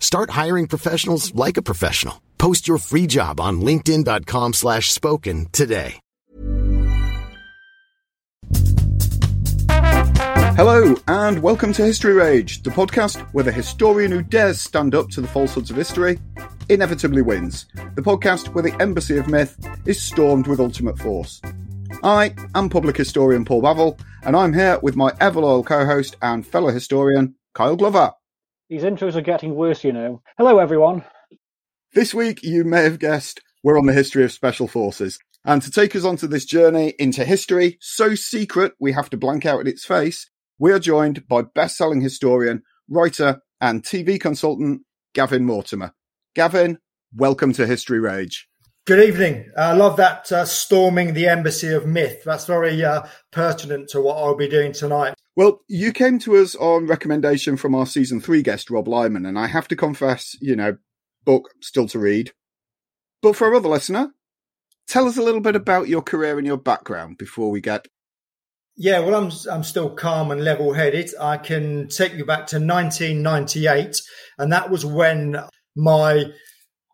Start hiring professionals like a professional. Post your free job on linkedin.com slash spoken today. Hello, and welcome to History Rage, the podcast where the historian who dares stand up to the falsehoods of history inevitably wins. The podcast where the embassy of myth is stormed with ultimate force. I am public historian Paul Bavill, and I'm here with my ever loyal co host and fellow historian, Kyle Glover. These intros are getting worse, you know. Hello, everyone. This week, you may have guessed, we're on the history of special forces. And to take us onto this journey into history, so secret we have to blank out its face, we are joined by best selling historian, writer, and TV consultant Gavin Mortimer. Gavin, welcome to History Rage. Good evening. I love that uh, storming the embassy of myth. That's very uh, pertinent to what I'll be doing tonight. Well, you came to us on recommendation from our season three guest, Rob Lyman, and I have to confess, you know, book still to read. But for our other listener, tell us a little bit about your career and your background before we get. Yeah, well, I'm I'm still calm and level headed. I can take you back to 1998, and that was when my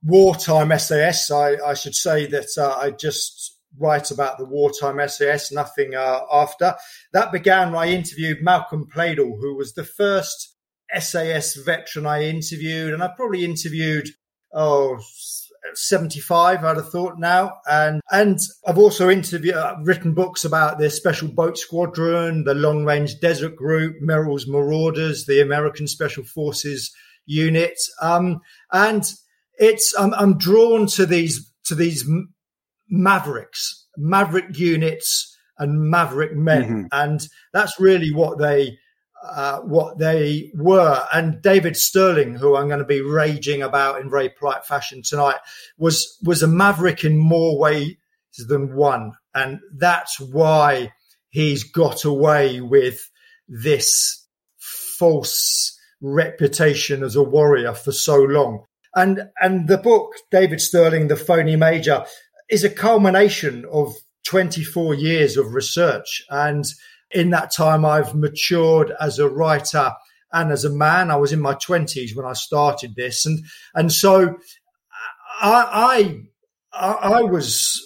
wartime SAS. I, I should say that uh, I just write about the wartime SAS, nothing uh, after. That began. I interviewed Malcolm Pleydell, who was the first SAS veteran I interviewed, and I probably interviewed oh 75 i'd have thought now and and i've also interviewed uh, written books about the special boat squadron the long range desert group merrill's marauders the american special forces unit um, and it's I'm, I'm drawn to these to these mavericks, maverick units, and maverick men, mm-hmm. and that's really what they uh, what they were. And David Stirling, who I'm going to be raging about in very polite fashion tonight, was was a maverick in more ways than one, and that's why he's got away with this false reputation as a warrior for so long. And and the book, David Stirling, The Phoney Major, is a culmination of 24 years of research. And in that time, I've matured as a writer and as a man. I was in my 20s when I started this. And and so I I, I was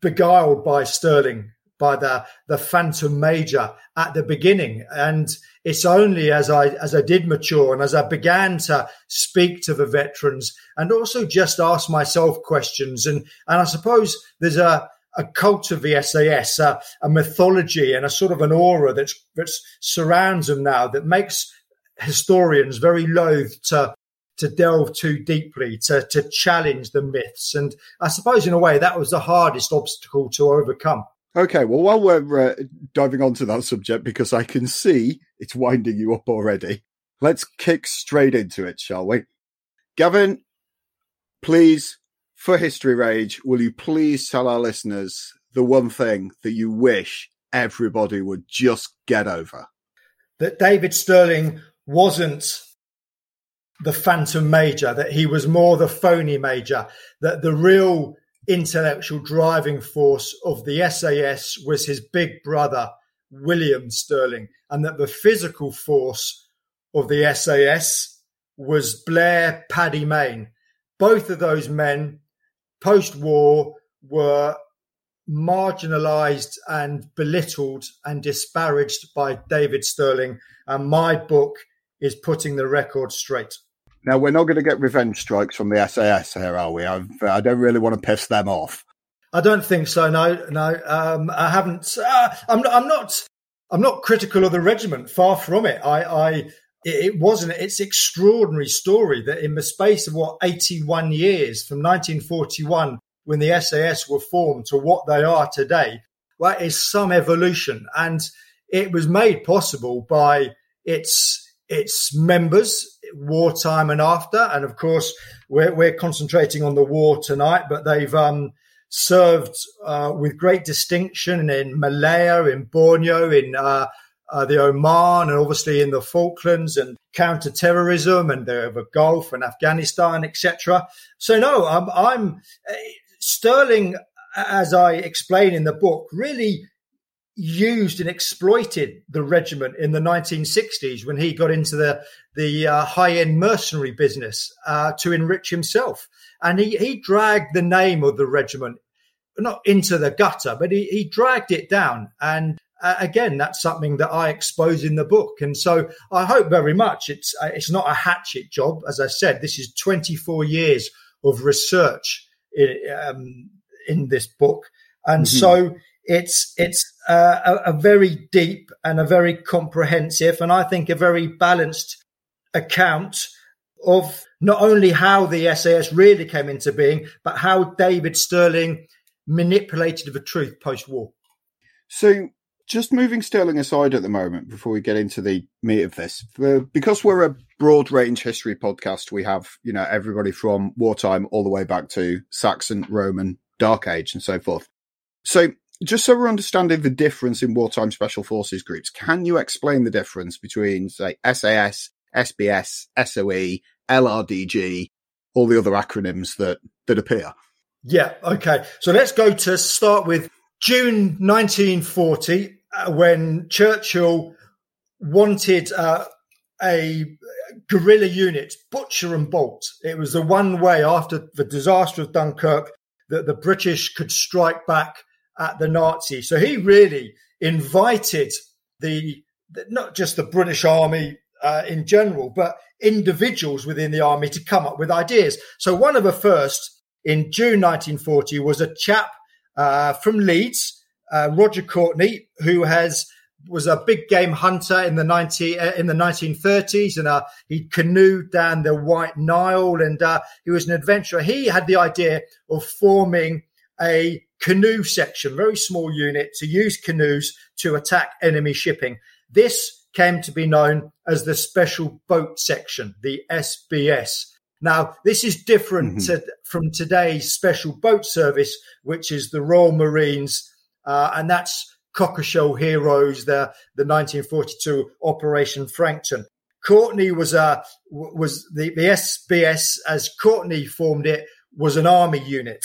beguiled by Stirling by the the Phantom Major at the beginning, and it's only as I as I did mature and as I began to speak to the veterans and also just ask myself questions, and and I suppose there's a a cult of the SAS, a, a mythology, and a sort of an aura that's that surrounds them now that makes historians very loath to to delve too deeply, to to challenge the myths, and I suppose in a way that was the hardest obstacle to overcome. Okay, well, while we're uh, diving onto that subject, because I can see it's winding you up already, let's kick straight into it, shall we? Gavin, please, for History Rage, will you please tell our listeners the one thing that you wish everybody would just get over? That David Stirling wasn't the phantom major, that he was more the phony major, that the real intellectual driving force of the SAS was his big brother, William Stirling, and that the physical force of the SAS was Blair Paddy Mayne. Both of those men, post war, were marginalized and belittled and disparaged by David Stirling. And my book is putting the record straight. Now, we're not going to get revenge strikes from the SAS here, are we? I've, I do not really want to piss them off. I don't think so. No, no. Um, I haven't. Uh, I'm, I'm not. I'm not critical of the regiment. Far from it. I, I it, it wasn't. It's extraordinary story that in the space of what 81 years, from 1941 when the SAS were formed to what they are today, that is some evolution, and it was made possible by its its members, wartime and after. And of course, we're, we're concentrating on the war tonight, but they've um, served uh, with great distinction in Malaya, in Borneo, in uh, uh, the Oman, and obviously in the Falklands and counter-terrorism and the, Gulf and Afghanistan, etc. So no, I'm, I'm Stirling, as I explain in the book, really used and exploited the regiment in the 1960s when he got into the the uh, high end mercenary business uh, to enrich himself, and he he dragged the name of the regiment not into the gutter, but he he dragged it down. And uh, again, that's something that I expose in the book, and so I hope very much it's uh, it's not a hatchet job. As I said, this is 24 years of research in um, in this book, and mm-hmm. so it's it's uh, a, a, very deep and a very comprehensive, and I think a very balanced account of not only how the SAS really came into being, but how David Stirling manipulated the truth post-war. So, just moving Stirling aside at the moment before we get into the meat of this, because we're a broad range history podcast, we have you know everybody from wartime all the way back to Saxon, Roman, Dark Age, and so forth. So just so we're understanding the difference in wartime special forces groups, can you explain the difference between, say, SAS, SBS, SOE, LRDG, all the other acronyms that, that appear? Yeah, okay. So let's go to start with June 1940, uh, when Churchill wanted uh, a guerrilla unit, butcher and bolt. It was the one way after the disaster of Dunkirk that the British could strike back at the Nazis. So he really invited the, not just the British Army uh, in general, but individuals within the army to come up with ideas. So one of the first in June 1940 was a chap uh, from Leeds, uh, Roger Courtney, who has was a big game hunter in the 90 uh, in the 1930s and uh, he canoed down the White Nile and uh, he was an adventurer. He had the idea of forming a canoe section, very small unit to use canoes to attack enemy shipping. This came to be known as the Special Boat Section, the SBS. Now, this is different mm-hmm. to, from today's Special Boat Service, which is the Royal Marines, uh, and that's Cockleshell Heroes, the, the 1942 Operation Frankton. Courtney was a uh, was the, the SBS as Courtney formed it was an army unit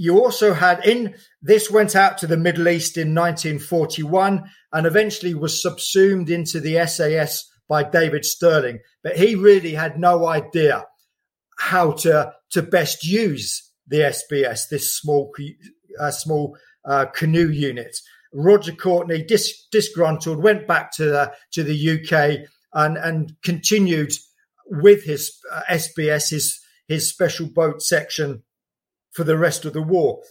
you also had in this went out to the Middle East in 1941 and eventually was subsumed into the SAS by David Stirling. But he really had no idea how to to best use the SBS, this small uh, small uh, canoe unit. Roger Courtney, dis- disgruntled, went back to the to the UK and and continued with his uh, SBS, his his special boat section for the rest of the war.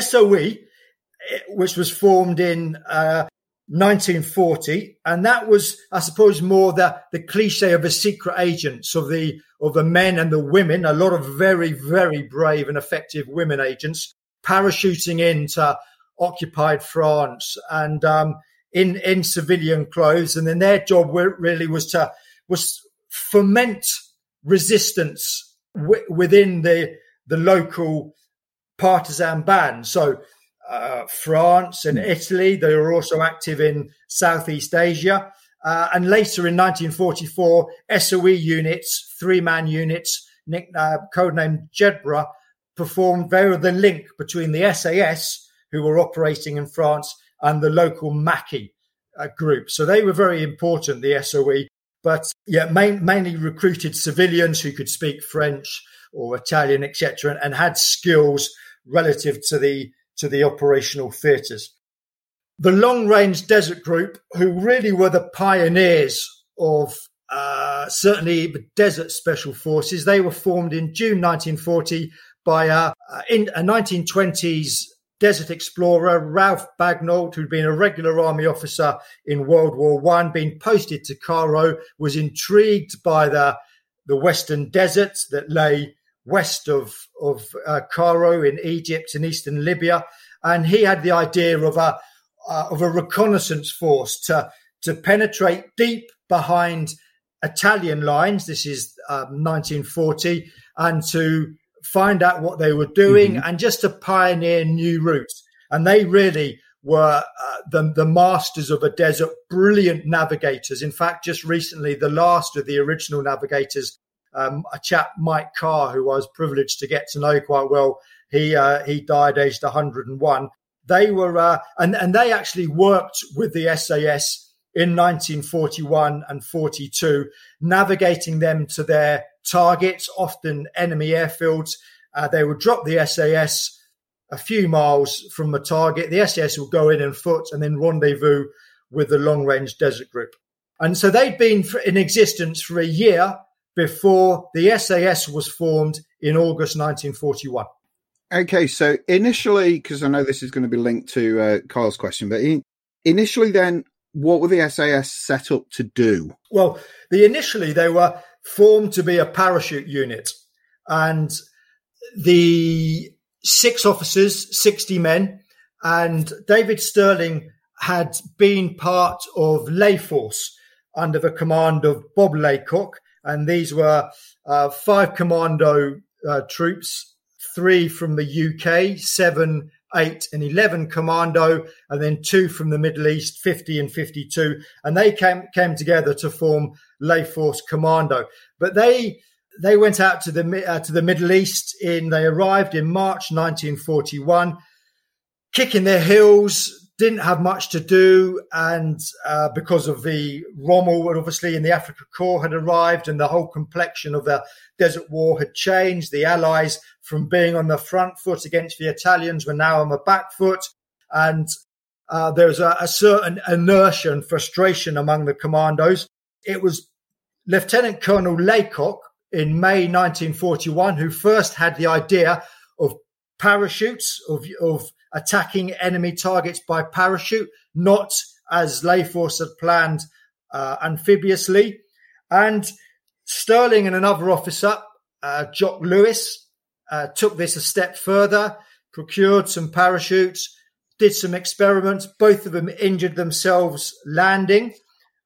SOE, which was formed in uh, 1940, and that was, I suppose, more the, the cliche of the secret agents of the of the men and the women. A lot of very, very brave and effective women agents parachuting into occupied France and um, in in civilian clothes, and then their job really was to was foment resistance w- within the the local partisan bands. So uh, France and hmm. Italy, they were also active in Southeast Asia. Uh, and later in 1944, SOE units, three man units, nick, uh, codenamed Jedburgh, performed, they were the link between the SAS, who were operating in France, and the local Maquis uh, group. So they were very important, the SOE. But yeah, main, mainly recruited civilians who could speak French or Italian, etc., and, and had skills relative to the to the operational theatres. The long range desert group, who really were the pioneers of uh, certainly the desert special forces, they were formed in June 1940 by a, in, a 1920s desert explorer, Ralph Bagnold, who'd been a regular army officer in World War One, been posted to Cairo, was intrigued by the the western deserts that lay west of of uh, Cairo in Egypt and eastern Libya, and he had the idea of a uh, of a reconnaissance force to to penetrate deep behind Italian lines. This is um, 1940, and to find out what they were doing mm-hmm. and just to pioneer new routes. And they really were uh, the, the masters of a desert, brilliant navigators. In fact, just recently, the last of the original navigators, um, a chap, Mike Carr, who I was privileged to get to know quite well, he uh, he died aged 101. They were, uh, and, and they actually worked with the SAS in 1941 and 42, navigating them to their targets, often enemy airfields. Uh, they would drop the SAS a few miles from the target. The SAS would go in on foot and then rendezvous with the long range desert group. And so they'd been in existence for a year before the SAS was formed in August 1941. Okay, so initially, because I know this is going to be linked to uh, Kyle's question, but in, initially, then, what were the SAS set up to do? Well, the initially they were formed to be a parachute unit. And the six officers, 60 men, and David Stirling had been part of Lay Force under the command of Bob Laycock. And these were uh, five commando uh, troops, three from the UK, seven, eight, and 11 commando, and then two from the Middle East, 50 and 52. And they came, came together to form Lay Force Commando. But they they went out to the uh, to the Middle East in they arrived in March 1941, kicking their heels. Didn't have much to do, and uh, because of the Rommel, obviously, in the Afrika Korps had arrived, and the whole complexion of the Desert War had changed. The Allies, from being on the front foot against the Italians, were now on the back foot, and uh, there was a, a certain inertia and frustration among the commandos. It was Lieutenant Colonel Laycock in May 1941 who first had the idea of parachutes, of, of attacking enemy targets by parachute, not as Layforce had planned uh, amphibiously. And Stirling and another officer, uh, Jock Lewes, uh, took this a step further, procured some parachutes, did some experiments. Both of them injured themselves landing.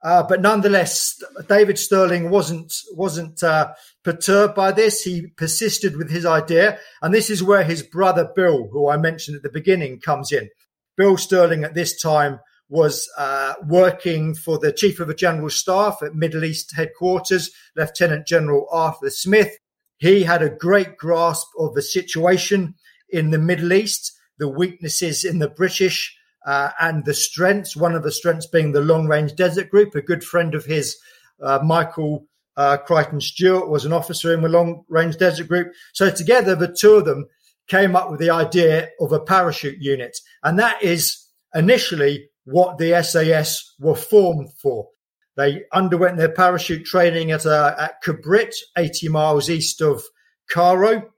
Uh, but nonetheless, David Stirling wasn't wasn't uh, perturbed by this. He persisted with his idea, and this is where his brother Bill, who I mentioned at the beginning, comes in. Bill Stirling at this time was uh, working for the Chief of the General Staff at Middle East headquarters, Lieutenant General Arthur Smith. He had a great grasp of the situation in the Middle East, the weaknesses in the British uh, and the strengths. One of the strengths being the Long Range Desert Group. A good friend of his, uh, Michael uh, Crichton Stuart, was an officer in the Long Range Desert Group. So together, the two of them came up with the idea of a parachute unit, and that is initially what the SAS were formed for. They underwent their parachute training at, uh, at Kabrit, 80 miles east of Cairo.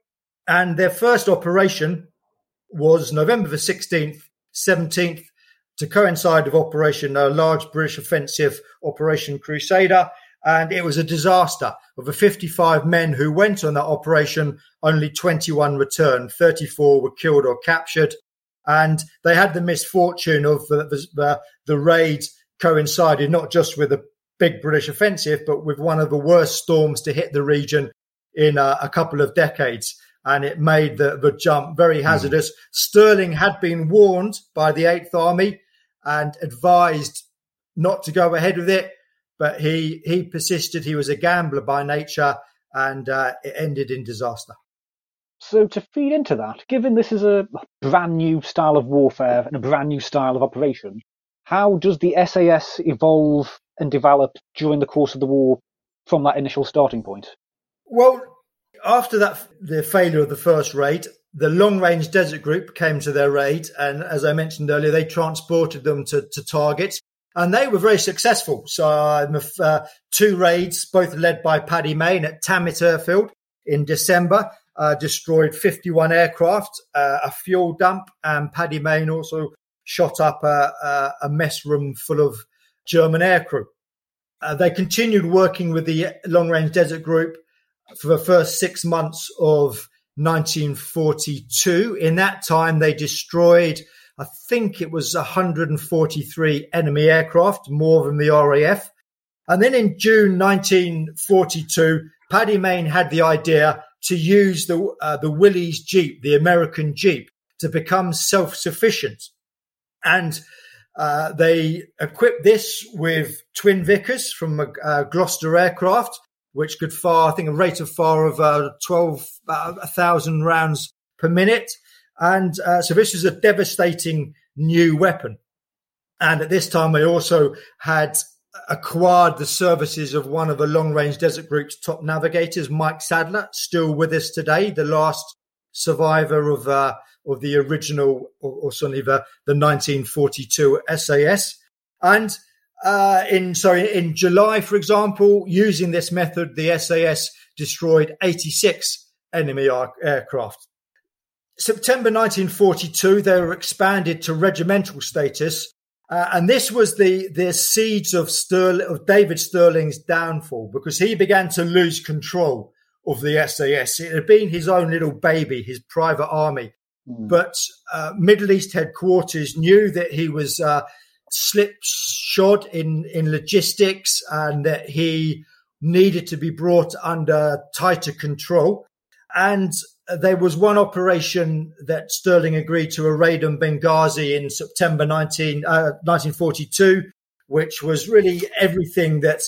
And their first operation was November the 16th, 17th to coincide with Operation, a large British offensive, Operation Crusader. And it was a disaster. Of the 55 men who went on that operation, only 21 returned. 34 were killed or captured. And they had the misfortune of the, the, the raid coincided not just with a big British offensive, but with one of the worst storms to hit the region in a, a couple of decades and it made the, the jump very hmm. hazardous. Mm. Stirling had been warned by the Eighth Army and advised not to go ahead with it, but he he persisted. He was a gambler by nature, and uh, it ended in disaster. So, to feed into that, given this is a brand new style of warfare and a brand new style of operation, how does the SAS evolve and develop during the course of the war from that initial starting point? Well, after that, the failure of the first raid, the long range desert group came to their raid. And as I mentioned earlier, they transported them to, to targets and they were very successful. So uh, two raids, both led by Paddy Mayne at Tamet Airfield in December, uh, destroyed 51 aircraft, uh, a fuel dump, and Paddy Mayne also shot up a, a, a mess room full of German aircrew. Uh, they continued working with the long range desert group for the first six months of 1942. In that time, they destroyed, I think it was 143 enemy aircraft, more than the RAF. And then in June 1942, Paddy Mayne had the idea to use the, uh, the Willys Jeep, the American Jeep, to become self-sufficient. And uh, they equipped this with twin Vickers from uh, Gloster aircraft which could fire, I think, a rate of fire of uh, 12, about 1,000 rounds per minute. And uh, so this was a devastating new weapon. And at this time, they also had acquired the services of one of the long range desert group's top navigators, Mike Sadler, still with us today, the last survivor of, uh, of the original, or, or certainly the, the 1942 SAS. And uh, in sorry in July, for example, using this method, the SAS destroyed 86 enemy aircraft. September 1942, they were expanded to regimental status, uh, and this was the the seeds of Stirling, of David Stirling's downfall because he began to lose control of the SAS. It had been his own little baby, his private army. Mm. But uh, Middle East headquarters knew that he was uh, slipshod in, in logistics and that he needed to be brought under tighter control. And there was one operation that Stirling agreed to a raid on Benghazi in September 19, uh, 1942, which was really everything that,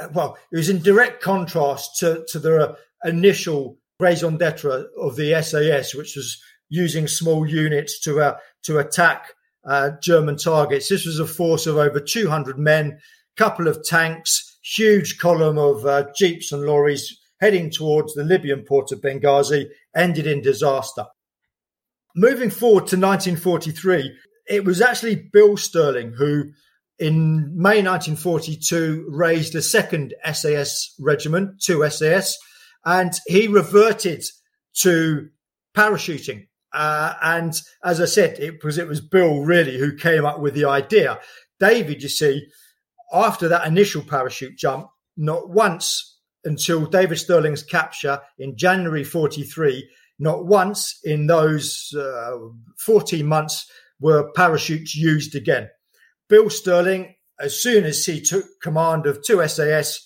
uh, well, it was in direct contrast to, to the initial raison d'etre of the SAS, which was using small units to, uh, to attack uh, German targets. This was a force of over 200 men, couple of tanks, huge column of uh, jeeps and lorries heading towards the Libyan port of Benghazi, ended in disaster. Moving forward to 1943, it was actually Bill Stirling who, in May 1942, raised a second SAS regiment, 2 SAS, and he reverted to parachuting uh, and as I said, it was it was Bill really who came up with the idea. David, you see, after that initial parachute jump, not once until David Stirling's capture in January 43, not once in those uh, 14 months were parachutes used again. Bill Stirling, as soon as he took command of two SAS,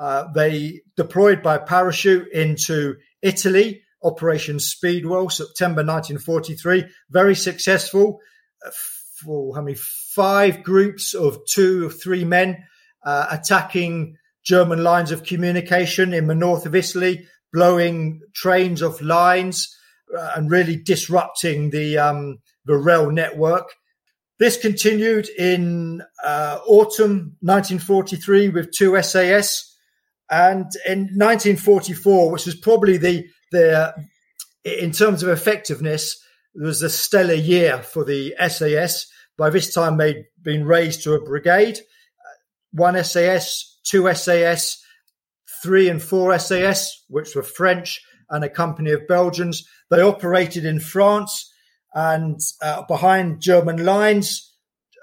uh, they deployed by parachute into Italy Operation Speedwell, September 1943. Very successful. Uh, for how many? Five groups of two or three men uh, attacking German lines of communication in the north of Italy, blowing trains off lines uh, and really disrupting the um, the rail network. This continued in uh, autumn 1943 with two SAS, and in 1944, which was probably the the in terms of effectiveness, it was a stellar year for the SAS. By this time, they'd been raised to a brigade, one SAS, two SAS, three and four SAS, which were French, and a company of Belgians. They operated in France and uh, behind German lines.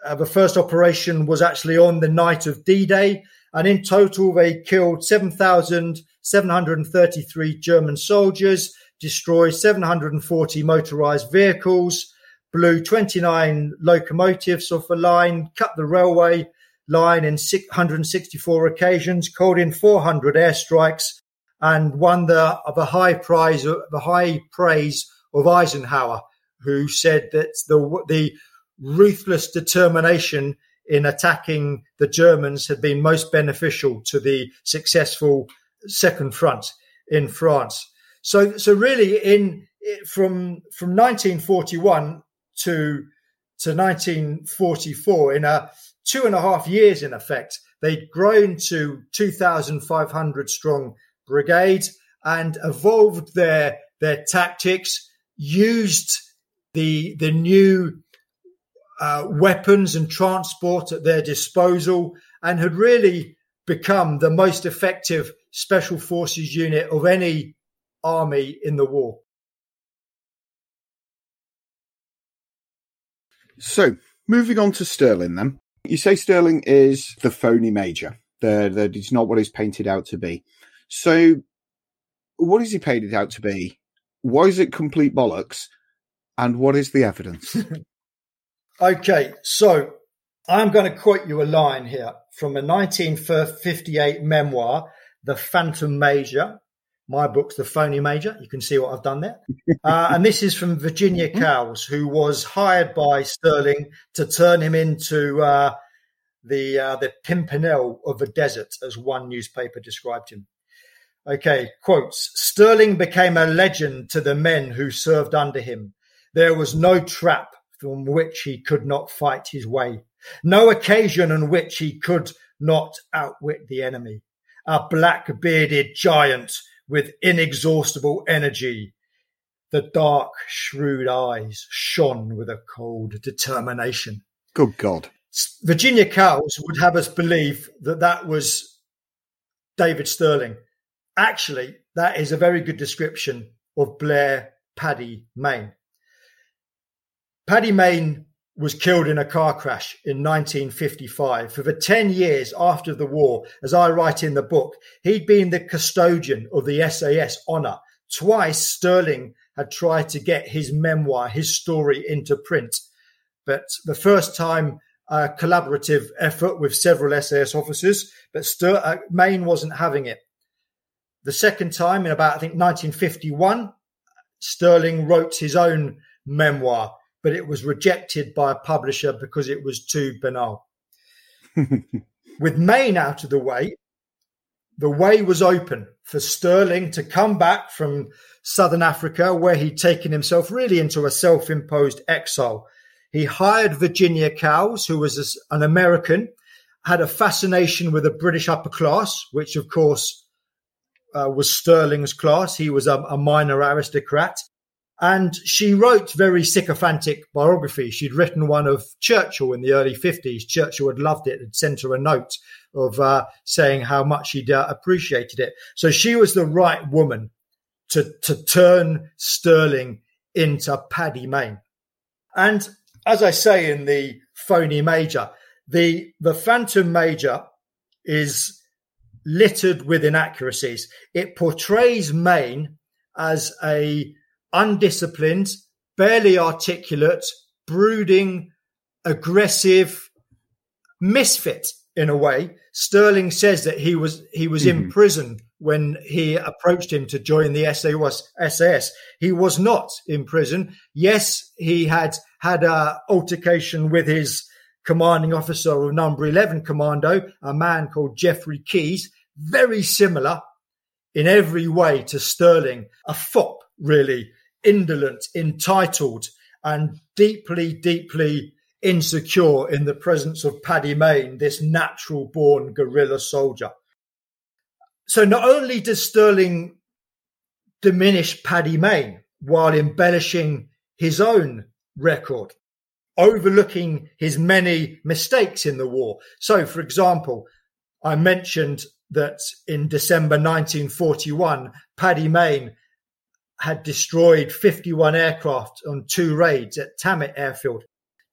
Uh, the first operation was actually on the night of D-Day, and in total, they killed 7,733 German soldiers, destroyed 740 motorized vehicles, blew 29 locomotives off the line, cut the railway line in 164 occasions, called in 400 airstrikes, and won the, the high prize, the high praise of Eisenhower, who said that the, the ruthless determination in attacking the Germans had been most beneficial to the successful Second Front in France. So, so really, in from from 1941 to to 1944, in a two and a half years, in effect, they'd grown to 2,500 strong brigade and evolved their their tactics, used the the new uh, weapons and transport at their disposal, and had really become the most effective special forces unit of any army in the war. So, moving on to Stirling then. You say Stirling is the phony major, that it's not what he's painted out to be. So, what is he painted out to be? Why is it complete bollocks? And what is the evidence? okay, so I'm going to quote you a line here from a 1958 memoir, The Phantom Major. My book's The Phoney Major. You can see what I've done there. Uh, and this is from Virginia mm-hmm. Cowles, who was hired by Stirling to turn him into uh, the uh, the Pimpernel of the desert, as one newspaper described him. Okay, quotes Stirling became a legend to the men who served under him. There was no trap from which he could not fight his way, no occasion on which he could not outwit the enemy. A black bearded giant with inexhaustible energy. The dark, shrewd eyes shone with a cold determination. Good God. Virginia Cowles would have us believe that that was David Stirling. Actually, that is a very good description of Blair Paddy Mayne. Paddy Mayne was killed in a car crash in 1955. For the 10 years after the war, as I write in the book, he'd been the custodian of the SAS honour. Twice Stirling had tried to get his memoir, his story into print. But the first time, a collaborative effort with several SAS officers, but Stir- uh, Mayne wasn't having it. The second time, in about, I think, 1951, Stirling wrote his own memoir, but it was rejected by a publisher because it was too banal. With Mayne out of the way, the way was open for Stirling to come back from Southern Africa, where he'd taken himself really into a self imposed exile. He hired Virginia Cowles, who was an American, had a fascination with the British upper class, which of course uh, was Stirling's class. He was a, a, minor aristocrat. And she wrote very sycophantic biographies. She'd written one of Churchill in the early 50s. Churchill had loved it, had sent her a note of uh, saying how much he'd uh, appreciated it. So she was the right woman to, to turn Stirling into Paddy Mayne. And as I say in the phony major, the, the phantom major is littered with inaccuracies. It portrays Mayne as a undisciplined, barely articulate, brooding, aggressive misfit in a way. Stirling says that he was he was mm-hmm. in prison when he approached him to join the SAS. He was not in prison. Yes, he had had a altercation with his commanding officer of number 11 commando, a man called Geoffrey Keyes, very similar in every way to Stirling, a fop, really, indolent, entitled, and deeply, deeply insecure in the presence of Paddy Mayne, this natural born guerrilla soldier. So not only does Stirling diminish Paddy Mayne while embellishing his own record, overlooking his many mistakes in the war. So, for example, I mentioned that in December 1941, Paddy Mayne had destroyed 51 aircraft on two raids at Tamet Airfield.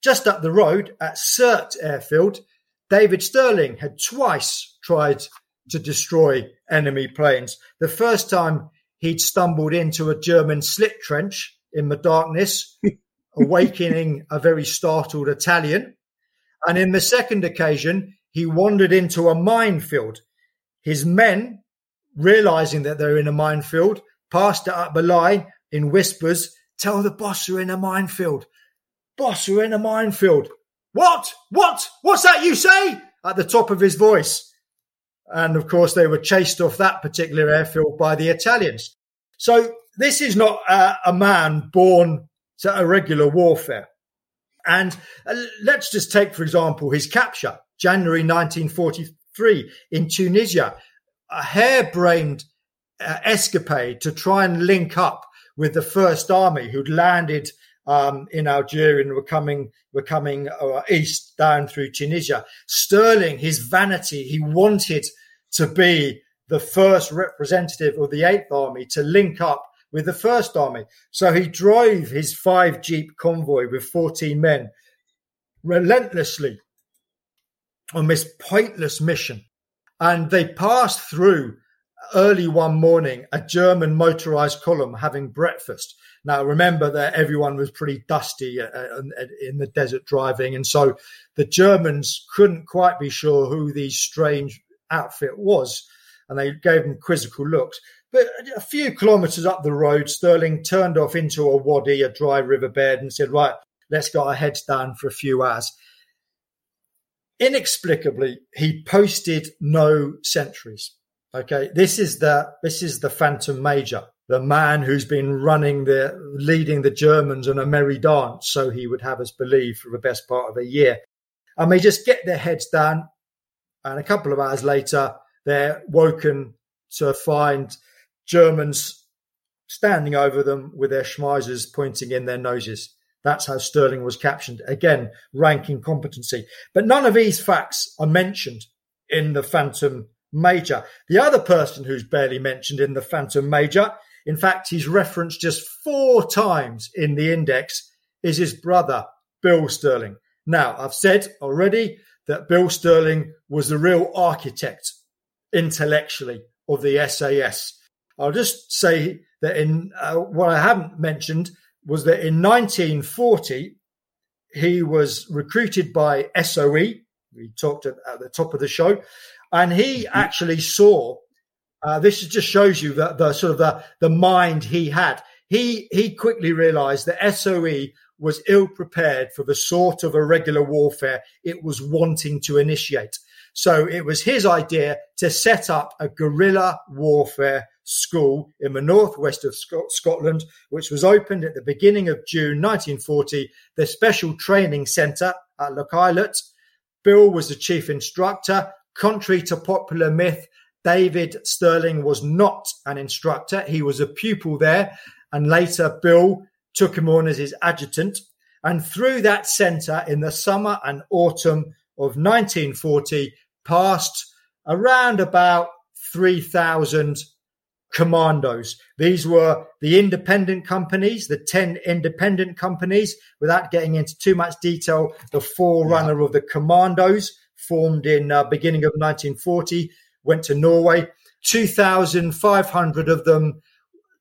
Just up the road at Sirte Airfield, David Stirling had twice tried to destroy enemy planes. The first time he'd stumbled into a German slit trench in the darkness, awakening a very startled Italian. And in the second occasion, he wandered into a minefield. His men, realizing that they're in a minefield, passed it up the line in whispers, tell the boss we're in a minefield. Boss, we're in a minefield. What? What? What's that you say? At the top of his voice. And of course, they were chased off that particular airfield by the Italians. So this is not a, a man born to irregular warfare. And uh, let's just take, for example, his capture, January 1943 in Tunisia, a harebrained uh, escapade to try and link up with the First Army who'd landed um, in Algeria and were coming, were coming uh, east down through Tunisia. Stirling, his vanity, he wanted to be the first representative of the Eighth Army to link up with the First Army. So he drove his five jeep convoy with 14 men relentlessly on this pointless mission. And they passed through early one morning a German motorized column having breakfast. Now, remember that everyone was pretty dusty uh, uh, in the desert driving. And so the Germans couldn't quite be sure who the strange outfit was. And they gave them quizzical looks. But a few kilometres up the road, Stirling turned off into a wadi, a dry riverbed, and said, Right, let's get our heads down for a few hours. Inexplicably, he posted no sentries. Okay, this is the this is the Phantom Major, the man who's been running the leading the Germans on a merry dance, so he would have us believe for the best part of a year. And they just get their heads down, and a couple of hours later, they're woken to find Germans standing over them with their schmeisers pointing in their noses. That's how Stirling was captioned. Again, ranking competency. But none of these facts are mentioned in the Phantom Major. The other person who's barely mentioned in the Phantom Major, in fact, he's referenced just four times in the index, is his brother, Bill Stirling. Now, I've said already that Bill Stirling was the real architect intellectually of the SAS. I'll just say that in uh, what I haven't mentioned was that in 1940 he was recruited by SOE. We talked at, at the top of the show, and he mm-hmm. actually saw. Uh, this just shows you the, the sort of the, the mind he had. He he quickly realised that SOE was ill prepared for the sort of irregular warfare it was wanting to initiate. So it was his idea to set up a guerrilla warfare school in the northwest of Scotland, which was opened at the beginning of June 1940, the Special Training Centre at Loch Bill was the chief instructor. Contrary to popular myth, David Stirling was not an instructor. He was a pupil there. And later, Bill took him on as his adjutant. And through that centre in the summer and autumn of 1940, passed around about 3,000 commandos. These were the independent companies, the 10 independent companies, without getting into too much detail, the forerunner yeah. of the commandos formed in uh, beginning of 1940, went to Norway. 2,500 of them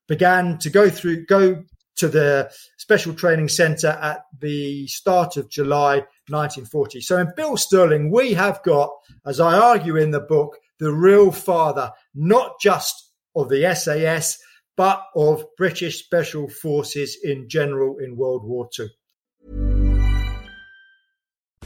began to go through, go to the special training center at the start of July 1940. So in Bill Stirling, we have got, as I argue in the book, the real father, not just of the SAS, but of British Special Forces in general in World War II.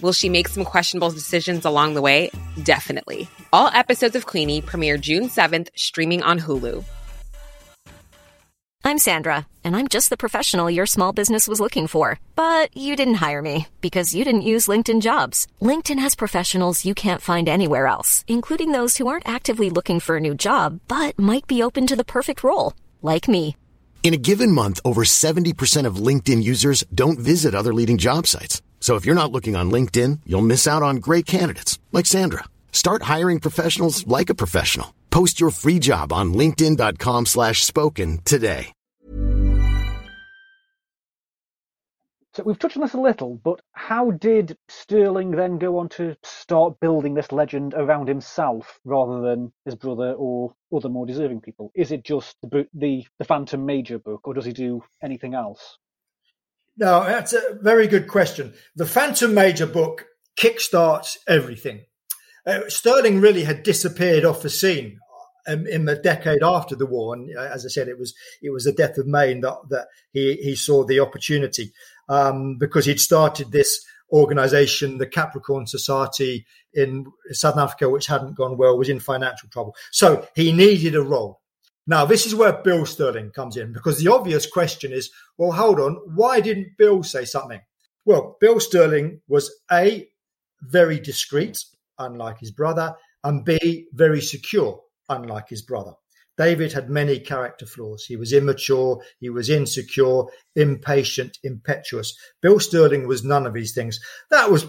Will she make some questionable decisions along the way? Definitely. All episodes of Queenie premiere June 7th, streaming on Hulu. I'm Sandra, and I'm just the professional your small business was looking for. But you didn't hire me because you didn't use LinkedIn jobs. LinkedIn has professionals you can't find anywhere else, including those who aren't actively looking for a new job but might be open to the perfect role like me. In a given month, over 70% of LinkedIn users don't visit other leading job sites. So if you're not looking on LinkedIn, you'll miss out on great candidates like Sandra. Start hiring professionals like a professional. Post your free job on linkedin.com/spoken today. So we've touched on this a little, but how did Stirling then go on to start building this legend around himself rather than his brother or other more deserving people? Is it just the the, the Phantom Major book, or does he do anything else? No, that's a very good question. The Phantom Major book kickstarts everything. Uh, Stirling really had disappeared off the scene um, in the decade after the war, and uh, as I said, it was it was the death of Mayne that, that he he saw the opportunity um, because he'd started this organization, the Capricorn Society in Southern Africa, which hadn't gone well, was in financial trouble. So he needed a role. Now, this is where Bill Stirling comes in because the obvious question is, well, hold on, why didn't Bill say something? Well, Bill Stirling was A, very discreet, unlike his brother, and B, very secure, unlike his brother. David had many character flaws. He was immature, he was insecure, impatient, impetuous. Bill Stirling was none of these things. That was,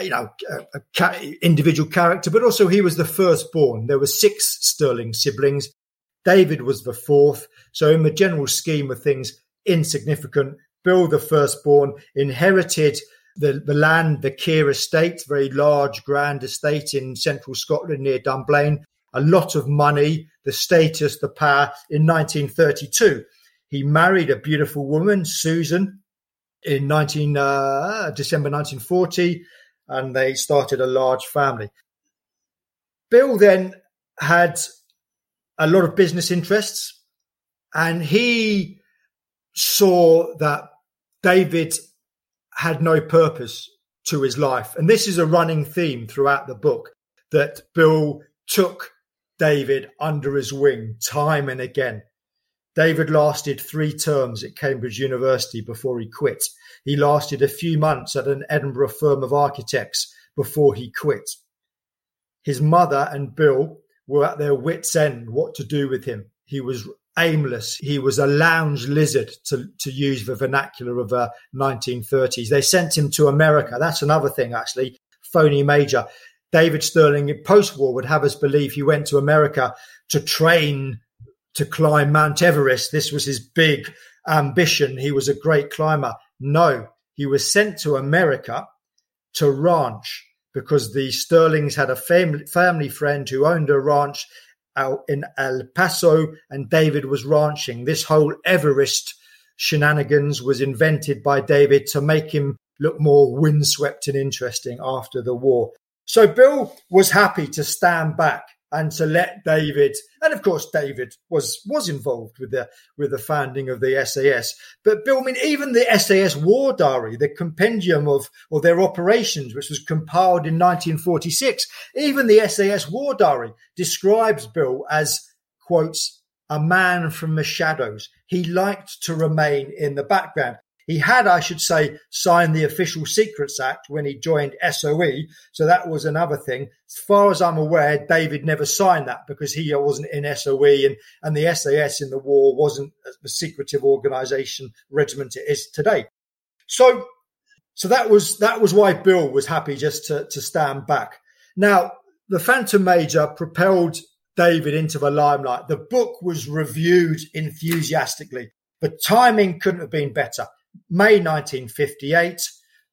you know, a, individual character, but also he was the firstborn. There were six Stirling siblings. David was the fourth. So in the general scheme of things, insignificant. Bill, the firstborn, inherited the, the land, the Keir estate, very large, grand estate in central Scotland near Dunblane, a lot of money, the status, the power in 1932. He married a beautiful woman, Susan, in 19, uh, December 1940, and they started a large family. Bill then had a lot of business interests, and he saw that David had no purpose to his life. And this is a running theme throughout the book that Bill took David under his wing time and again. David lasted three terms at Cambridge University before he quit. He lasted a few months at an Edinburgh firm of architects before he quit. His mother and Bill were at their wits' end what to do with him. He was aimless. He was a lounge lizard, to, to use the vernacular of the uh, 1930s. They sent him to America. That's another thing, actually. Phoney major. David Stirling, post war, would have us believe he went to America to train to climb Mount Everest. This was his big ambition. He was a great climber. No, he was sent to America to ranch because the Stirlings had a family, family friend who owned a ranch out in El Paso and David was ranching. This whole Everest shenanigans was invented by David to make him look more windswept and interesting after the war. So Bill was happy to stand back and to let David, and of course David was was involved with the with the founding of the SAS. But Bill, I mean, even the SAS War Diary, the compendium of or their operations, which was compiled in 1946, even the SAS War Diary describes Bill as quotes a man from the shadows. He liked to remain in the background. He had, I should say, signed the Official Secrets Act when he joined SOE. So that was another thing. As far as I'm aware, David never signed that because he wasn't in SOE and, and the SAS in the war wasn't the secretive organization regiment it is today. So, so that was, that was why Bill was happy just to, to stand back. Now, the Phantom Major propelled David into the limelight. The book was reviewed enthusiastically. The timing couldn't have been better. May 1958,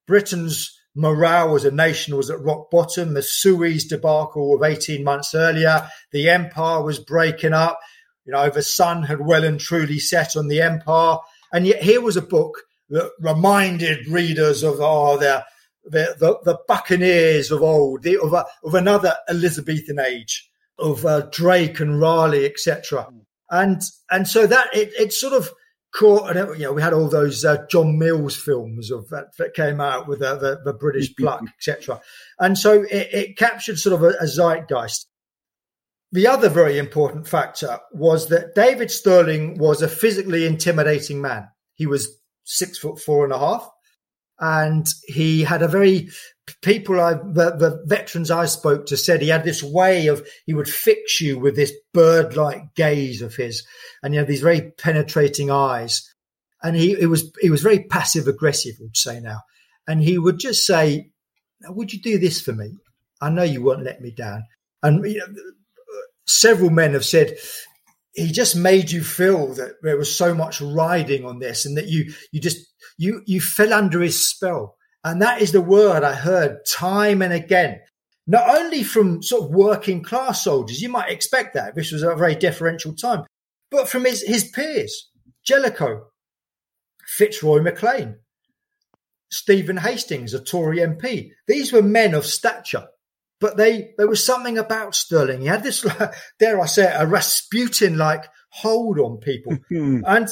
Britain's morale as a nation was at rock bottom. The Suez debacle of 18 months earlier, the empire was breaking up. You know, the sun had well and truly set on the empire. And yet here was a book that reminded readers of, oh, the, the, the, the buccaneers of old, the, of, a, of another Elizabethan age, of uh, Drake and Raleigh, etc. And, and so that it, it sort of, caught, and you know, we had all those uh, John Mills films of that, that came out with uh, the, the British pluck, etc. And so it, it, captured sort of a, a zeitgeist. The other very important factor was that David Stirling was a physically intimidating man. He was six foot four and a half, and he had a very people I the, the veterans I spoke to said he had this way of he would fix you with this bird like gaze of his, and you know these very penetrating eyes, and he it was he was very passive aggressive. Would say now, and he would just say, "Would you do this for me? I know you won't let me down." And you know, several men have said he just made you feel that there was so much riding on this, and that you you just you you fell under his spell. And that is the word I heard time and again. Not only from sort of working class soldiers, you might expect that this was a very deferential time, but from his, his peers, Jellicoe, Fitzroy Maclean, Stephen Hastings, a Tory MP. These were men of stature, but they there was something about Stirling. He had this, dare I say, it, a Rasputin like hold on people. Hmm. and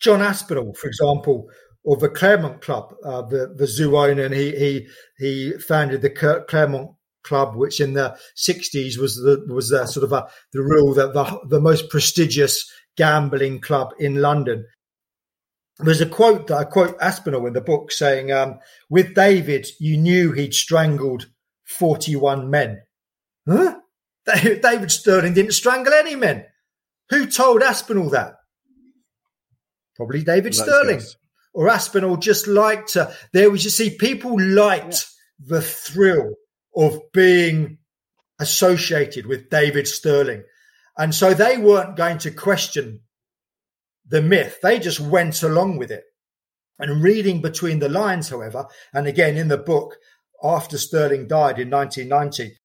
John Aspinall, for example, or the Clermont Club, uh, the the zoo owner, and he he he founded the Clermont Club, which in the '60s was the was the sort of a, the rule that the the most prestigious gambling club in London. There's a quote that I quote Aspinall in the book saying, um, "With David, you knew he'd strangled 41 men." Huh? David Stirling didn't strangle any men. Who told Aspinall that? Probably David Let's Stirling. Guess. Or Aspinall just liked to. There was, you see, people liked yeah. the thrill of being associated with David Stirling. And so they weren't going to question the myth. They just went along with it. And reading between the lines, however, and again in the book, after Stirling died in 1990,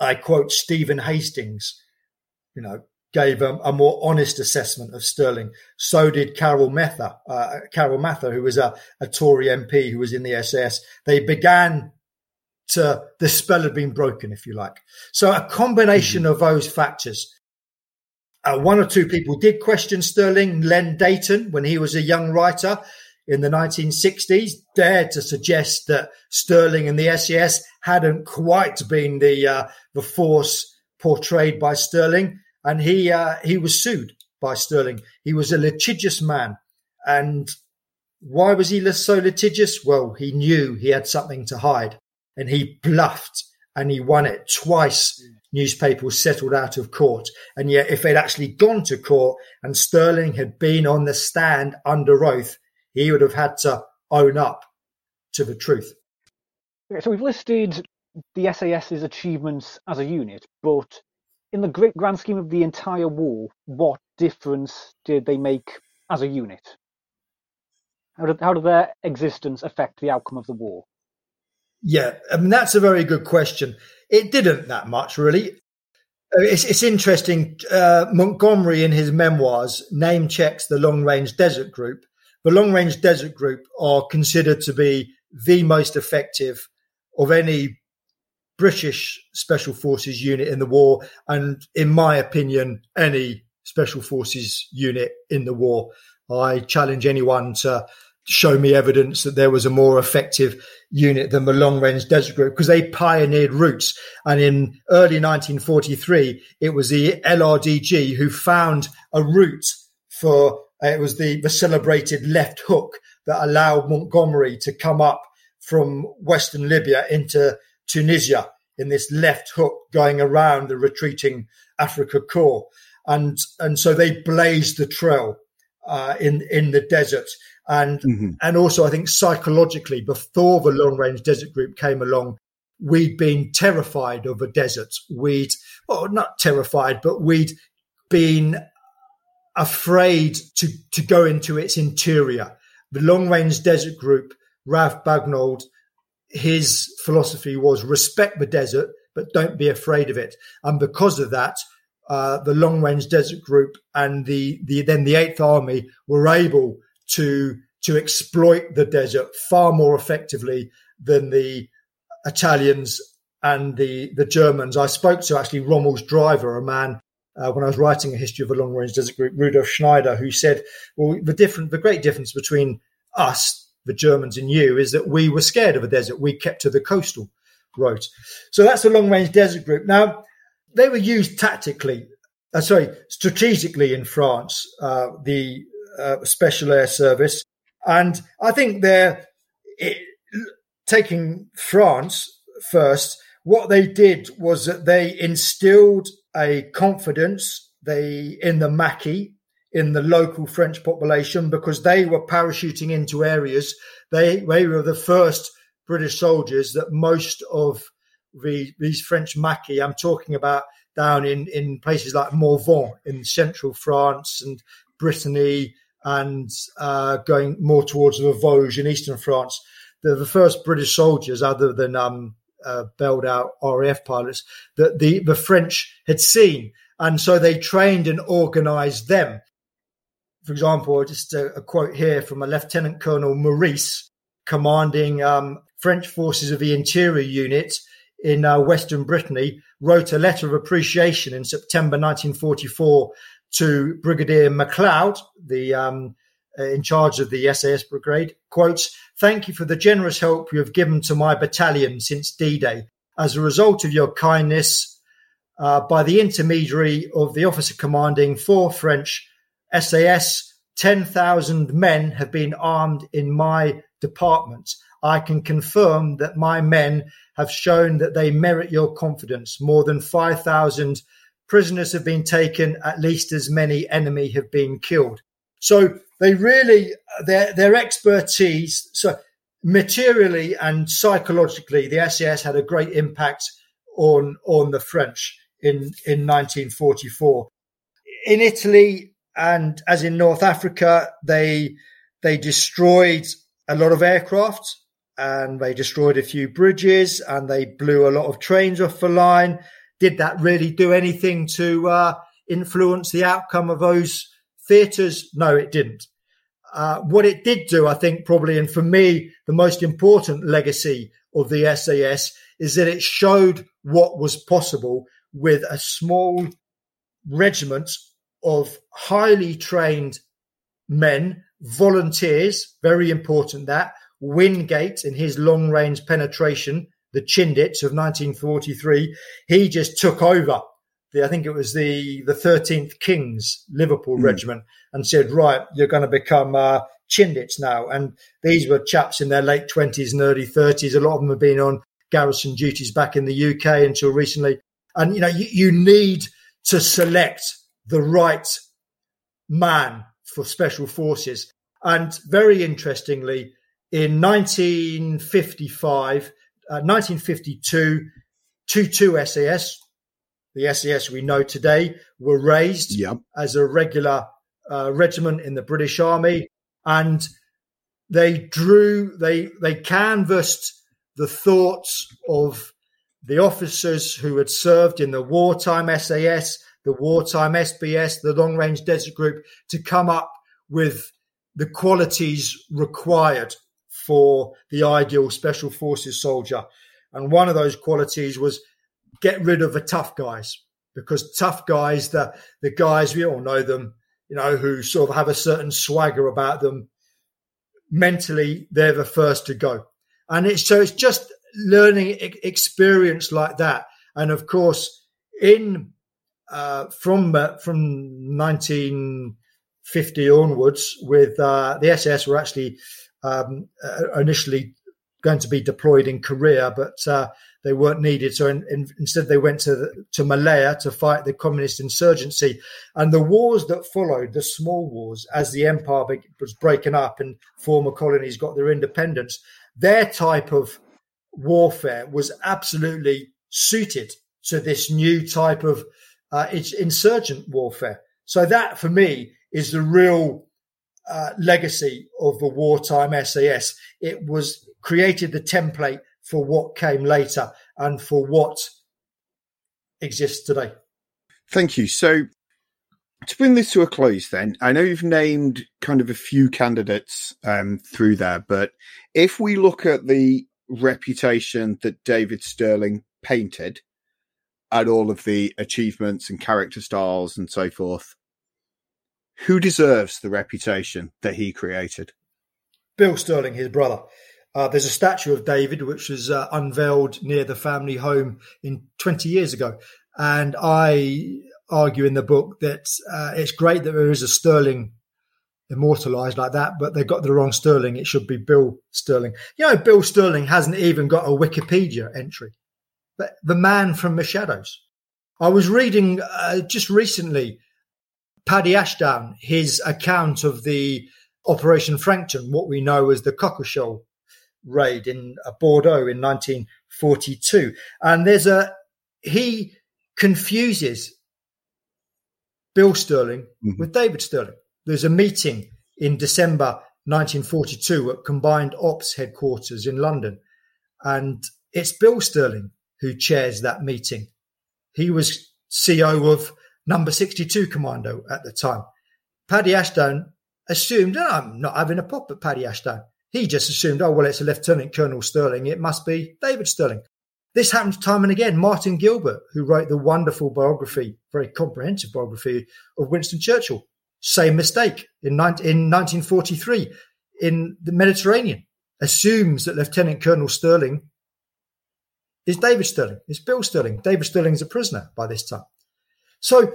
I quote Stephen Hastings, you know, gave a, a more honest assessment of Stirling. So did Carol Mather, uh, Carol Mather, who was a, a Tory MP who was in the SAS. They began to, the spell had been broken, if you like. So a combination mm-hmm. of those factors uh, one or two people did question Stirling. Len Deighton, when he was a young writer in the 1960s, dared to suggest that Stirling and the SAS hadn't quite been the uh, the force portrayed by Stirling, and he uh, he was sued by Stirling. He was a litigious man, and why was he so litigious? Well, he knew he had something to hide, and he bluffed, and he won it twice newspapers settled out of court. And yet, if they'd actually gone to court and Stirling had been on the stand under oath, he would have had to own up to the truth. So we've listed the SAS's achievements as a unit, but in the great grand scheme of the entire war, what difference did they make as a unit? How did, how did their existence affect the outcome of the war? Yeah, I mean, that's a very good question. It didn't that much, really. It's, it's interesting. Uh, Montgomery, in his memoirs, name checks the Long Range Desert Group. The Long Range Desert Group are considered to be the most effective of any British Special Forces unit in the war, and in my opinion, any Special Forces unit in the war. I challenge anyone to show me evidence that there was a more effective unit than the long range desert group because they pioneered routes. And in early 1943, it was the LRDG who found a route for, uh, it was the, the celebrated left hook that allowed Montgomery to come up from Western Libya into Tunisia in this left hook going around the retreating Afrika Korps. And, and so they blazed the trail uh, in in the desert, and mm-hmm. and also I think psychologically before the long range desert group came along, we'd been terrified of a desert. We'd well not terrified, but we'd been afraid to to go into its interior. The long range desert group, Ralph Bagnold, his philosophy was respect the desert, but don't be afraid of it. And because of that, uh, the Long Range Desert Group and the, the then the Eighth Army were able to to exploit the desert far more effectively than the Italians and the the Germans. I spoke to actually Rommel's driver, a man uh, when I was writing a history of the Long Range Desert Group, Rudolf Schneider, who said, "Well, the different, the great difference between us, the Germans, and you is that we were scared of a desert. We kept to the coastal route. So that's the Long Range Desert Group. Now." they were used tactically, uh, sorry, strategically in France, uh, the uh, Special Air Service. And I think they're it, taking France first. What they did was that they instilled a confidence they in the Maquis, in the local French population, because they were parachuting into areas. They they were the first British soldiers that most of the, these French Maquis. I'm talking about down in, in places like Morvan in central France and Brittany and uh, going more towards the Vosges in eastern France. They're the first British soldiers, other than um, uh, bailed out RAF pilots, that the, the French had seen. And so they trained and organized them. For example, just a, a quote here from a Lieutenant Colonel Maurice, commanding um, French forces of the Interior Unit in uh, Western Brittany, wrote a letter of appreciation in September 1944 to Brigadier MacLeod, the um, uh, in charge of the SAS brigade. Quotes: "Thank you for the generous help you have given to my battalion since D-Day. As a result of your kindness, uh, by the intermediary of the officer commanding four French SAS." 10,000 men have been armed in my department. I can confirm that my men have shown that they merit your confidence. More than 5,000 prisoners have been taken, at least as many enemy have been killed. So they really, their, their expertise, so materially and psychologically, the SAS had a great impact on, on the French in, in 1944. In Italy and as in North Africa, they, they destroyed a lot of aircraft and they destroyed a few bridges and they blew a lot of trains off the line. Did that really do anything to uh, influence the outcome of those theatres? No, it didn't. Uh, what it did do, I think, probably, and for me, the most important legacy of the SAS is that it showed what was possible with a small regiment of highly trained men, volunteers, very important that, Wingate in his long range penetration, the Chindits of 1943, he just took over. The, I think it was the, the 13th King's Liverpool mm. Regiment and said, right, you're going to become uh, Chindits now. And these were chaps in their late 20s and early 30s. A lot of them have been on garrison duties back in the UK until recently. And, you know, you, you need to select the right man for special forces. And very interestingly, in 1955, uh, 1952, 2 SAS, the SAS we know today, were raised yep. as a regular uh, regiment in the British Army, and they drew, they they canvassed the thoughts of the officers who had served in the wartime SAS, the wartime SBS, the long range desert group, to come up with the qualities required for the ideal special forces soldier. And one of those qualities was get rid of the tough guys because tough guys, the, the guys, we all know them, you know, who sort of have a certain swagger about them. Mentally, they're the first to go. And it's, so it's just learning experience like that. And of course, in, uh, from, uh, from 1950 onwards with, uh, the SS were actually, um, uh, initially going to be deployed in Korea, but uh, they weren't needed. So in, in, instead, they went to to Malaya to fight the communist insurgency. And the wars that followed, the small wars, as the empire was breaking up and former colonies got their independence, their type of warfare was absolutely suited to this new type of uh, it's insurgent warfare. So that, for me, is the real uh, legacy of the wartime SAS. It was created the template for what came later and for what exists today. Thank you. So, to bring this to a close, then, I know you've named kind of a few candidates um, through there, but if we look at the reputation that David Stirling painted and all of the achievements and character styles and so forth, who deserves the reputation that he created? Bill Stirling, his brother. Uh, there's a statue of David which was uh, unveiled near the family home in 20 years ago, and I argue in the book that uh, it's great that there is a Stirling immortalized like that, but they got the wrong Stirling. It should be Bill Stirling. You know, Bill Stirling hasn't even got a Wikipedia entry, the man from the shadows. I was reading uh, just recently Paddy Ashdown, his account of the Operation Frankton, what we know as the Cockle raid in uh, Bordeaux in 1942. And there's a, he confuses Bill Stirling mm-hmm. with David Stirling. There's a meeting in December 1942 at Combined Ops headquarters in London. And it's Bill Stirling who chairs that meeting. He was CO of number 62 commando at the time. Paddy Ashdown assumed, oh, I'm not having a pop at Paddy Ashdown. He just assumed, oh, well, it's a Lieutenant Colonel Stirling. It must be David Stirling. This happens time and again. Martin Gilbert, who wrote the wonderful biography, very comprehensive biography of Winston Churchill, same mistake in, 19, in 1943 in the Mediterranean, assumes that Lieutenant Colonel Stirling is David Stirling, is Bill Stirling. David Stirling is a prisoner by this time. So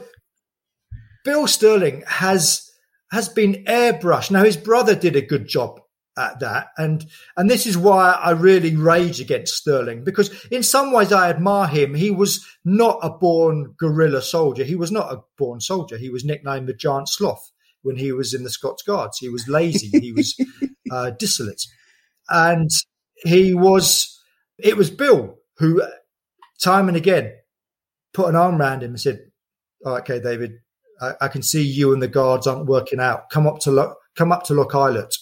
Bill Stirling has has been airbrushed. Now his brother did a good job at that, and and this is why I really rage against Stirling because in some ways I admire him. He was not a born guerrilla soldier. He was not a born soldier. He was nicknamed the Giant Sloth when he was in the Scots Guards. He was lazy. he was uh, dissolute, and he was. It was Bill who, time and again, put an arm around him and said, oh, "Okay, David, I, I, can see you and the guards aren't working out. Come up to look, come up to Lochailort.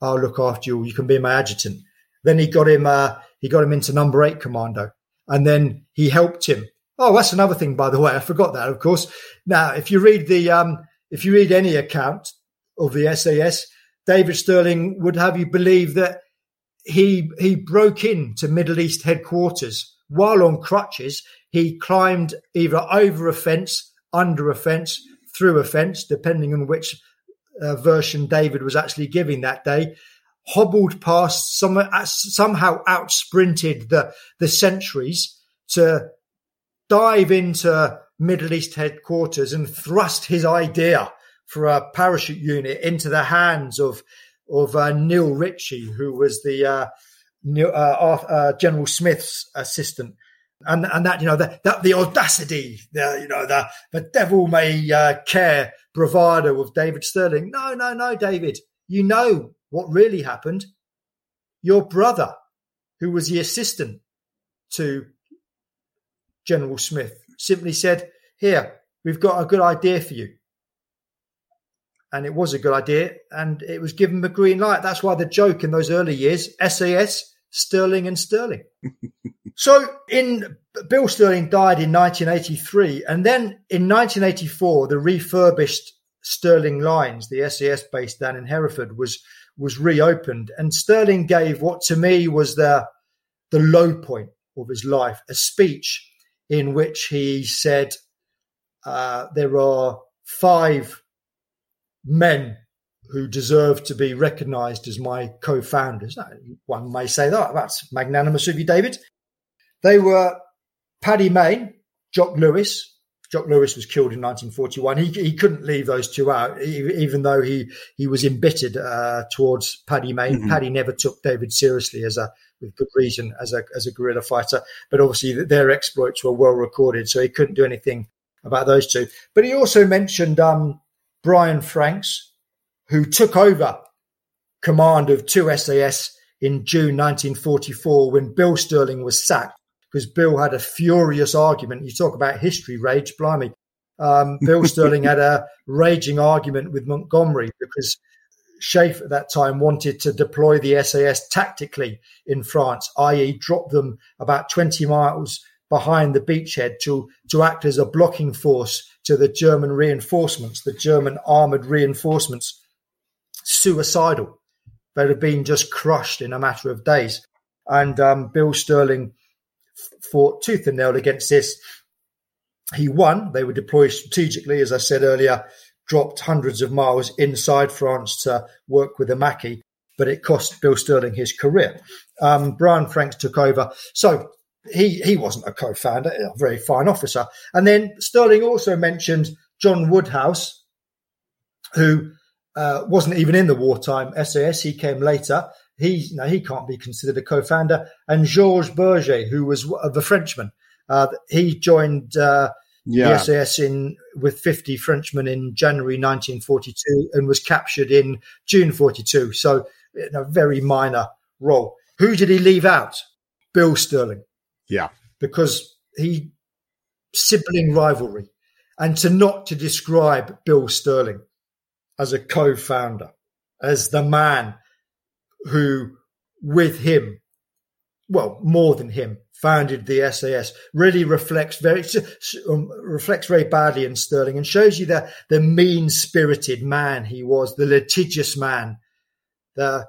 I'll look after you. You can be my adjutant." Then he got him. Uh, he got him into number eight commando, and then he helped him. Oh, that's another thing, by the way. I forgot that, of course. Now, if you read the, um, if you read any account of the SAS, David Stirling would have you believe that he he broke into Middle East headquarters while on crutches. He climbed either over a fence, under a fence, through a fence, depending on which uh, version David was actually giving that day. Hobbled past, some, uh, somehow out sprinted the the sentries to dive into Middle East headquarters and thrust his idea for a parachute unit into the hands of of uh, Neil Ritchie, who was the uh, uh, uh, General Smith's assistant. And, and that, you know, the, that, the audacity, the, you know, the, the devil may uh, care bravado of David Stirling. No, no, no, David. You know what really happened. Your brother, who was the assistant to General Smith, simply said, Here, we've got a good idea for you and it was a good idea, and it was given the green light. That's why the joke in those early years, SAS, Stirling, and Stirling. so in Bill Stirling died in 1983, and then in 1984, the refurbished Stirling lines, the SAS base down in Hereford, was was reopened, and Stirling gave what to me was the the low point of his life, a speech in which he said, uh, "There are five men who deserve to be recognized as my co-founders. One may say that that's magnanimous of you, David. They were Paddy Mayne, Jock Lewes. Jock Lewes was killed in 1941. He, he couldn't leave those two out, even though he, he was embittered uh, towards Paddy Mayne. Mm-hmm. Paddy never took David seriously as a, with good reason, as a, as a guerrilla fighter. But obviously their exploits were well recorded, so he couldn't do anything about those two. But he also mentioned um, Brian Franks, who took over command of 2 SAS in June 1944 when Bill Stirling was sacked because Bill had a furious argument. You talk about history rage, blimey. Um, Bill Stirling had a raging argument with Montgomery because SHAEF at that time wanted to deploy the SAS tactically in France, i.e., drop them about 20 miles behind the beachhead to, to act as a blocking force to the German reinforcements, the German armored reinforcements, suicidal. They'd have been just crushed in a matter of days. And um, Bill Stirling fought tooth and nail against this. He won. They were deployed strategically, as I said earlier, dropped hundreds of miles inside France to work with the Maquis, but it cost Bill Stirling his career. Um, Brian Franks took over. So he he wasn't a co-founder, a very fine officer. And then Stirling also mentioned John Woodhouse, who uh, wasn't even in the wartime SAS. He came later. He you know, he can't be considered a co-founder. And Georges Bergé, who was uh, the Frenchman, uh, he joined uh, yeah. the SAS in with 50 Frenchmen in January 1942 and was captured in June 42. So in a very minor role. Who did he leave out? Bill Stirling. Yeah. Because he sibling rivalry. And to not to describe Bill Stirling as a co-founder, as the man who with him, well, more than him, founded the SAS really reflects very um, reflects very badly in Stirling and shows you the the mean spirited man he was, the litigious man, the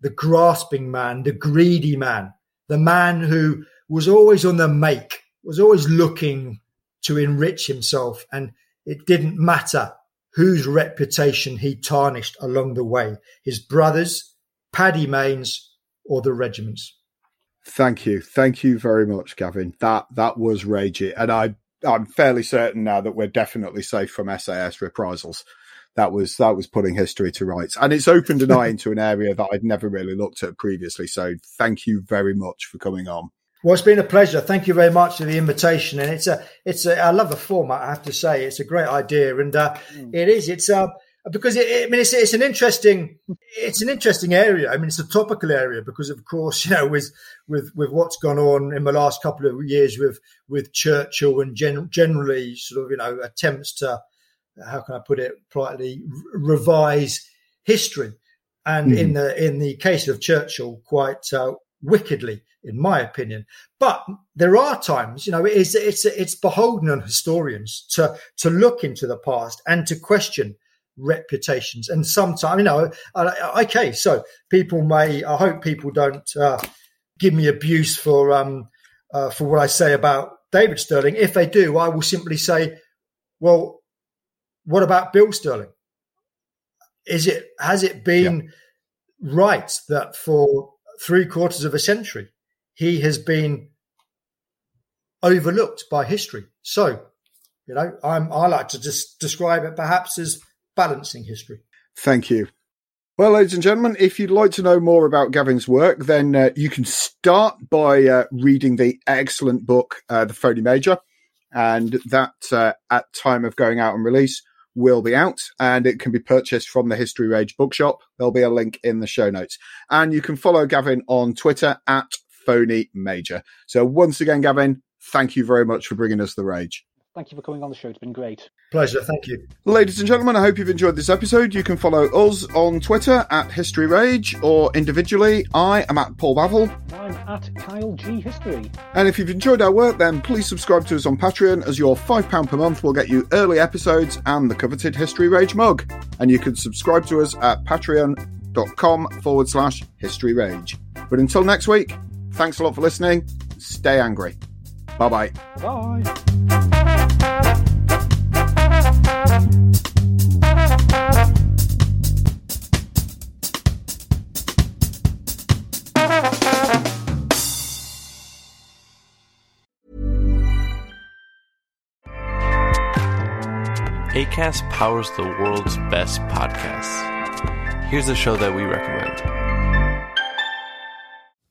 the grasping man, the greedy man, the man who was always on the make, was always looking to enrich himself. And it didn't matter whose reputation he tarnished along the way his brothers, Paddy Mayne's, or the regiments. Thank you. Thank you very much, Gavin. That that was ragey. And I I'm fairly certain now that we're definitely safe from SAS reprisals. That was that was putting history to rights. And it's opened an eye into an area that I'd never really looked at previously. So thank you very much for coming on. Well, it's been a pleasure. Thank you very much for the invitation, and it's a, it's a, I love the format. I have to say, it's a great idea, and uh, mm. it is. It's uh, because it, I mean, it's, it's an interesting, it's an interesting area. I mean, it's a topical area because, of course, you know, with with with what's gone on in the last couple of years with with Churchill and gen- generally sort of you know attempts to, how can I put it politely, revise history, and mm. in the in the case of Churchill, quite uh, wickedly in my opinion. But there are times, you know, it's it's it's beholden on historians to to look into the past and to question reputations. And sometimes, you know, okay, so people may. I hope people don't uh, give me abuse for um uh, for what I say about David Stirling. If they do, I will simply say, well, what about Bill Stirling? Is it has it been yeah. right that for three quarters of a century he has been overlooked by history. So, you know, I'm, I like to just describe it perhaps as balancing history. Thank you. Well, ladies and gentlemen, if you'd like to know more about Gavin's work, then uh, you can start by uh, reading the excellent book, uh, The Phoney Major. And that, uh, at time of going out and release, will be out and it can be purchased from the History Rage bookshop. There'll be a link in the show notes. And you can follow Gavin on Twitter at phony major. So once again, Gavin, thank you very much for bringing us the rage. Thank you for coming on the show. It's been great. Pleasure. Thank you. Ladies and gentlemen, I hope you've enjoyed this episode. You can follow us on Twitter at History Rage or individually. I am at Paul Bavill. I'm at Kyle G History. And if you've enjoyed our work, then please subscribe to us on Patreon as your £5 per month will get you early episodes and the coveted History Rage mug. And you can subscribe to us at patreon.com forward slash History Rage. But until next week, Thanks a lot for listening. Stay angry. Bye-bye. Bye. ACAST powers the world's best podcasts. Here's a show that we recommend.